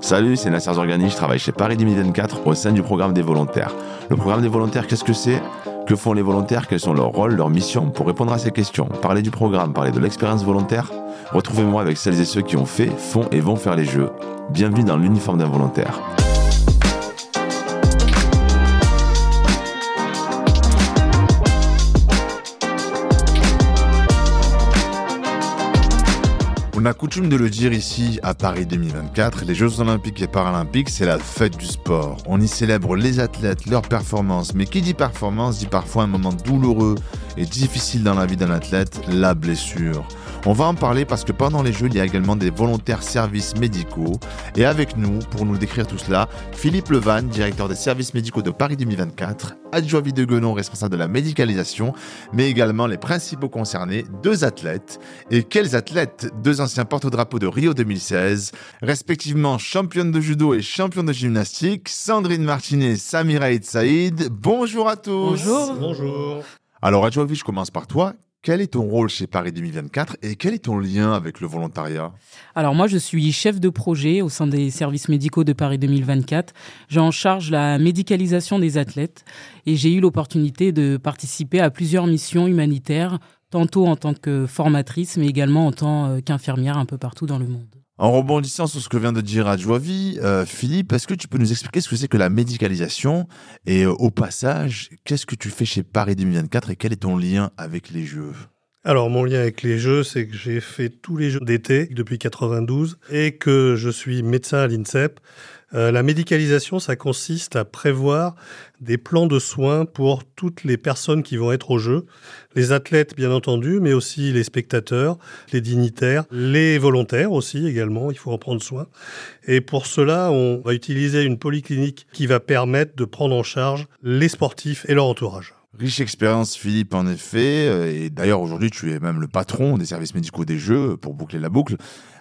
Salut, c'est Nasser Zorgani, je travaille chez Paris 2024 au sein du programme des volontaires. Le programme des volontaires, qu'est-ce que c'est? Que font les volontaires? Quels sont leurs rôles, leurs missions? Pour répondre à ces questions, parler du programme, parler de l'expérience volontaire, retrouvez-moi avec celles et ceux qui ont fait, font et vont faire les jeux. Bienvenue dans l'uniforme d'un volontaire. On a coutume de le dire ici à Paris 2024, les Jeux olympiques et paralympiques, c'est la fête du sport. On y célèbre les athlètes, leurs performances, mais qui dit performance dit parfois un moment douloureux et difficile dans la vie d'un athlète, la blessure. On va en parler parce que pendant les Jeux, il y a également des volontaires services médicaux. Et avec nous, pour nous décrire tout cela, Philippe Levan, directeur des services médicaux de Paris 2024, adjoint de Guenon, responsable de la médicalisation, mais également les principaux concernés, deux athlètes. Et quels athlètes? Deux anciens porte-drapeaux de Rio 2016, respectivement championne de judo et championne de gymnastique, Sandrine Martinet, Samira Saïd. Bonjour à tous Bonjour Bonjour Alors Adjoavi, je commence par toi. Quel est ton rôle chez Paris 2024 et quel est ton lien avec le volontariat? Alors moi, je suis chef de projet au sein des services médicaux de Paris 2024. J'ai en charge la médicalisation des athlètes et j'ai eu l'opportunité de participer à plusieurs missions humanitaires, tantôt en tant que formatrice, mais également en tant euh, qu'infirmière un peu partout dans le monde. En rebondissant sur ce que vient de dire Adjoavi, euh, Philippe, est-ce que tu peux nous expliquer ce que c'est que la médicalisation Et euh, au passage, qu'est-ce que tu fais chez Paris 2024 et quel est ton lien avec les Jeux? Alors, mon lien avec les Jeux, c'est que j'ai fait tous les Jeux d'été depuis 92 et que je suis médecin à l'INSEP. Euh, la médicalisation, ça consiste à prévoir des plans de soins pour toutes les personnes qui vont être au jeu, les athlètes bien entendu, mais aussi les spectateurs, les dignitaires, les volontaires aussi également, il faut en prendre soin. Et pour cela, on va utiliser une polyclinique qui va permettre de prendre en charge les sportifs et leur entourage. Riche expérience, Philippe, en effet. Euh, et d'ailleurs, aujourd'hui, tu es même le patron des services médicaux des Jeux, pour boucler la boucle.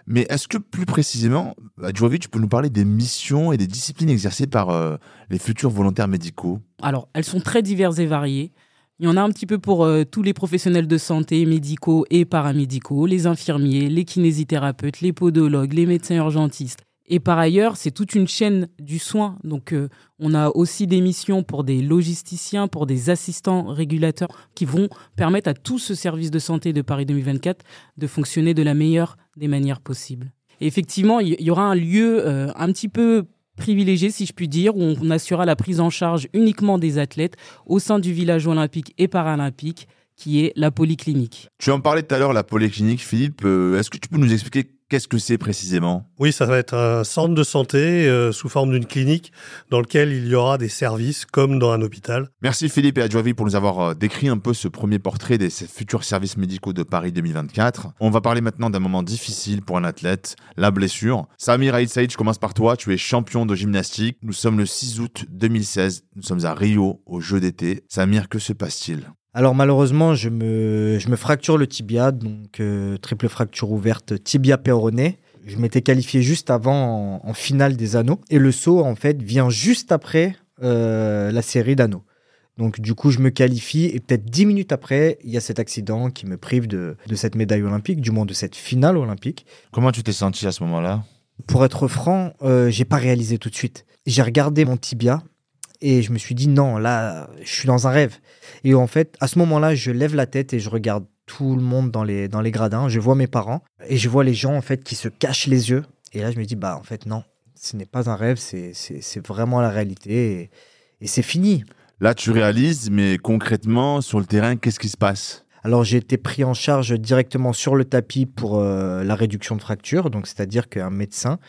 Mais est-ce que plus précisément, Adjoavi, tu peux nous parler des missions et des disciplines exercées par euh, les futurs volontaires médicaux? Alors, elles sont très diverses et variées. Il y en a un petit peu pour euh, tous les professionnels de santé, médicaux et paramédicaux, les infirmiers, les kinésithérapeutes, les podologues, les médecins urgentistes. Et par ailleurs, c'est toute une chaîne du soin. Donc, euh, on a aussi des missions pour des logisticiens, pour des assistants régulateurs qui vont permettre à tout ce service de santé de Paris 2024 de fonctionner de la meilleure des manières possibles. Et effectivement, il y, aura un lieu euh, un petit peu privilégié, si je puis dire, où on assurera la prise en charge uniquement des athlètes au sein du village olympique et paralympique, qui est la polyclinique. Tu en parlais tout à l'heure, la polyclinique, Philippe. Euh, est-ce que tu peux nous expliquer Qu'est-ce que c'est précisément? Oui, ça va être un centre de santé euh, sous forme d'une clinique dans lequel il y aura des services comme dans un hôpital. Merci Philippe et Adjoavi pour nous avoir euh, décrit un peu ce premier portrait des futurs services médicaux de Paris 2024. On va parler maintenant d'un moment difficile pour un athlète, la blessure. Samir Aïd Saïd, je commence par toi. Tu es champion de gymnastique. Nous sommes le 6 août 2016. Nous sommes à Rio, au jeu d'été. Samir, que se passe-t-il? Alors malheureusement, je me, je me fracture le tibia, donc euh, triple fracture ouverte tibia péroné. Je m'étais qualifié juste avant en, finale des anneaux. Et le saut, en fait, vient juste après euh, la série d'anneaux. Donc du coup, je me qualifie et peut-être dix minutes après, il y a cet accident qui me prive de, de cette médaille olympique, du moins de cette finale olympique. Comment tu t'es senti à ce moment-là? Pour être franc, euh, j'ai pas réalisé tout de suite. J'ai regardé mon tibia et je me suis dit, non, là, je suis dans un rêve. Et en fait, à ce moment-là, je lève la tête et je regarde tout le monde dans les, dans les gradins. Je vois mes parents et je vois les gens, en fait, qui se cachent les yeux. Et là, je me dis, bah, en fait, non, ce n'est pas un rêve, c'est vraiment la réalité. Et, et c'est fini. Là, tu réalises, mais concrètement, sur le terrain, qu'est-ce qui se passe? Alors j'ai été pris en charge directement sur le tapis pour euh, la réduction de fracture, donc c'est-à-dire qu'un médecin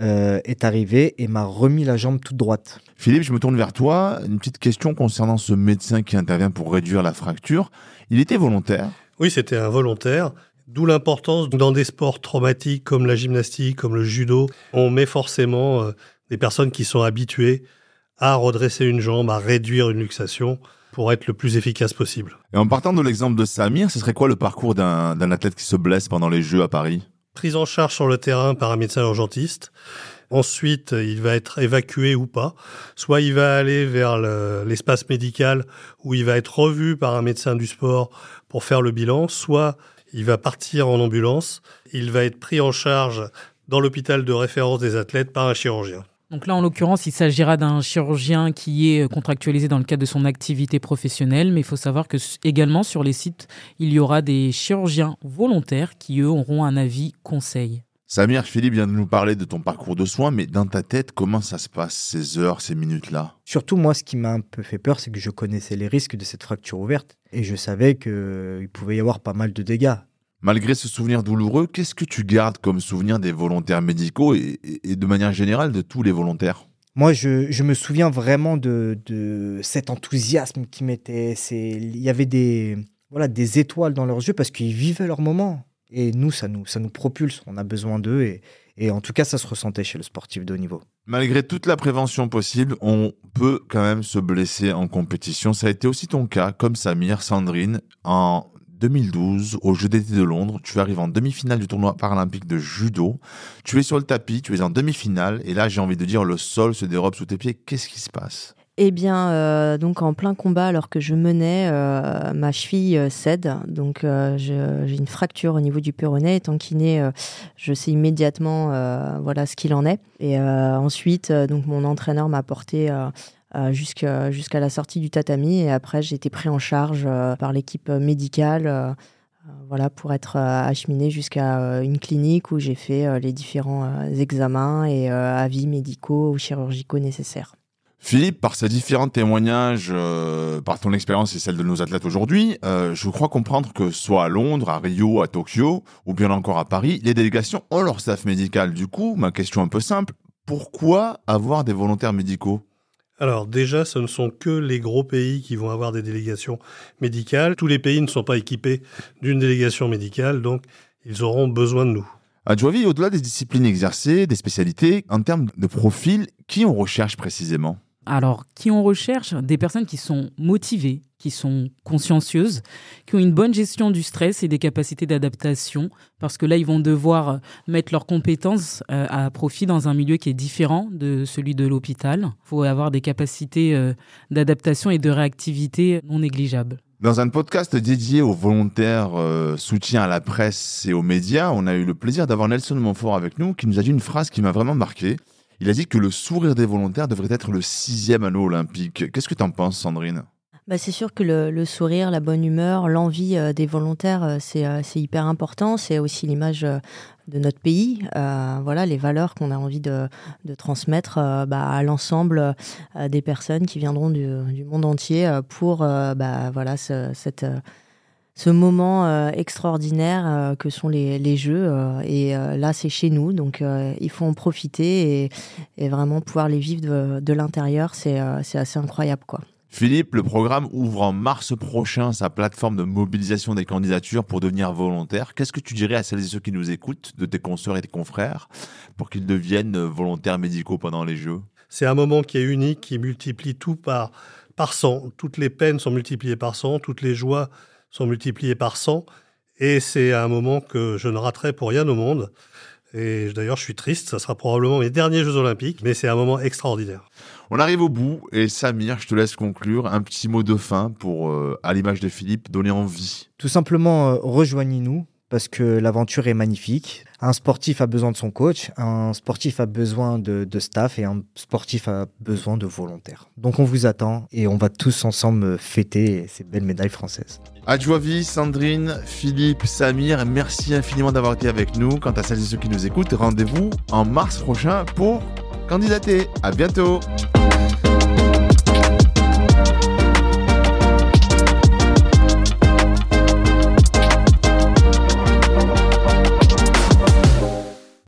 euh, est arrivé et m'a remis la jambe toute droite. Philippe, je me tourne vers toi. Une petite question concernant ce médecin qui intervient pour réduire la fracture. Il était volontaire Oui, c'était un volontaire. D'où l'importance dans des sports traumatiques comme la gymnastique, comme le judo, on met forcément euh, des personnes qui sont habituées à redresser une jambe, à réduire une luxation pour être le plus efficace possible. Et en partant de l'exemple de Samir, ce serait quoi le parcours d'un athlète qui se blesse pendant les Jeux à Paris? Prise en charge sur le terrain par un médecin urgentiste. Ensuite, il va être évacué ou pas. Soit il va aller vers l'espace médical où il va être revu par un médecin du sport pour faire le bilan. Soit il va partir en ambulance. Il va être pris en charge dans l'hôpital de référence des athlètes par un chirurgien. Donc là, en l'occurrence, il s'agira d'un chirurgien qui est contractualisé dans le cadre de son activité professionnelle, mais il faut savoir que également sur les sites, il y aura des chirurgiens volontaires qui, eux, auront un avis conseil. Samir, Philippe vient de nous parler de ton parcours de soins, mais dans ta tête, comment ça se passe, ces heures, ces minutes-là? Surtout, moi, ce qui m'a un peu fait peur, c'est que je connaissais les risques de cette fracture ouverte et je savais qu'il pouvait y avoir pas mal de dégâts. Malgré ce souvenir douloureux, qu'est-ce que tu gardes comme souvenir des volontaires médicaux et, de manière générale de tous les volontaires? Moi, je, me souviens vraiment de, cet enthousiasme qui m'était. Il y avait des, voilà, des étoiles dans leurs yeux parce qu'ils vivaient leur moment. Et nous, ça nous, ça nous propulse. On a besoin d'eux. Et, et en tout cas, ça se ressentait chez le sportif de haut niveau. Malgré toute la prévention possible, on peut quand même se blesser en compétition. Ça a été aussi ton cas, comme Samir, Sandrine, en 2012 au Jeux d'été de Londres. Tu arrives en demi-finale du tournoi paralympique de judo. Tu es sur le tapis, tu es en demi-finale et là j'ai envie de dire le sol se dérobe sous tes pieds. Qu'est-ce qui se passe? Eh bien, euh, donc en plein combat, alors que je menais, euh, ma cheville euh, cède. Donc, j'ai une fracture au niveau du péroné. Étant kiné, je sais immédiatement voilà ce qu'il en est. Et ensuite, donc mon entraîneur m'a porté euh, jusqu'à la sortie du tatami. Et après, j'ai été pris en charge euh, par l'équipe médicale euh, voilà, pour être acheminé jusqu'à une clinique où j'ai fait les différents examens et avis médicaux ou chirurgicaux nécessaires. Philippe, par ces différents témoignages, par ton expérience et celle de nos athlètes aujourd'hui, je crois comprendre que soit à Londres, à Rio, à Tokyo, ou bien encore à Paris, les délégations ont leur staff médical. Du coup, ma question un peu simple, pourquoi avoir des volontaires médicaux? Alors déjà, ce ne sont que les gros pays qui vont avoir des délégations médicales. Tous les pays ne sont pas équipés d'une délégation médicale, donc ils auront besoin de nous. À au-delà des disciplines exercées, des spécialités, en termes de profil, qui on recherche précisément? Alors, qui on recherche? Des personnes qui sont motivées, qui sont consciencieuses, qui ont une bonne gestion du stress et des capacités d'adaptation, parce que là, ils vont devoir mettre leurs compétences euh, à profit dans un milieu qui est différent de celui de l'hôpital. Il faut avoir des capacités euh, d'adaptation et de réactivité non négligeables. Dans un podcast dédié aux volontaires euh, soutien à la presse et aux médias, on a eu le plaisir d'avoir Nelson Montfort avec nous qui nous a dit une phrase qui m'a vraiment marqué. Il a dit que le sourire des volontaires devrait être le sixième anneau olympique. Qu'est-ce que tu en penses, Sandrine? Bah, c'est sûr que le, sourire, la bonne humeur, l'envie euh, des volontaires, euh, euh, c'est hyper important. C'est aussi l'image de notre pays. voilà, les valeurs qu'on a envie de, transmettre bah, à l'ensemble des personnes qui viendront du, monde entier pour bah, voilà, cette ce moment euh, extraordinaire euh, que sont les, jeux. Euh, et là, c'est chez nous, donc il faut en profiter et, vraiment pouvoir les vivre de, de l'intérieur. C'est assez incroyable, quoi. Philippe, le programme ouvre en mars prochain sa plateforme de mobilisation des candidatures pour devenir volontaire. Qu'est-ce que tu dirais à celles et ceux qui nous écoutent, de tes consoeurs et tes confrères, pour qu'ils deviennent volontaires médicaux pendant les Jeux? C'est un moment qui est unique, qui multiplie tout par, par 100. Toutes les peines sont multipliées par 100, toutes les joies sont multipliés par 100. Et c'est un moment que je ne raterai pour rien au monde. Et d'ailleurs, je suis triste, ça sera probablement mes derniers Jeux Olympiques, mais c'est un moment extraordinaire. On arrive au bout, et Samir, je te laisse conclure. Un petit mot de fin pour, euh, à l'image de Philippe, donner envie. Tout simplement, euh, rejoignez-nous, parce que l'aventure est magnifique. Un sportif a besoin de son coach, un sportif a besoin de, staff et un sportif a besoin de volontaires. Donc on vous attend et on va tous ensemble fêter ces belles médailles françaises. Adjoavi, Sandrine, Philippe, Samir, merci infiniment d'avoir été avec nous. Quant à celles et ceux qui nous écoutent, rendez-vous en mars prochain pour candidater. À bientôt.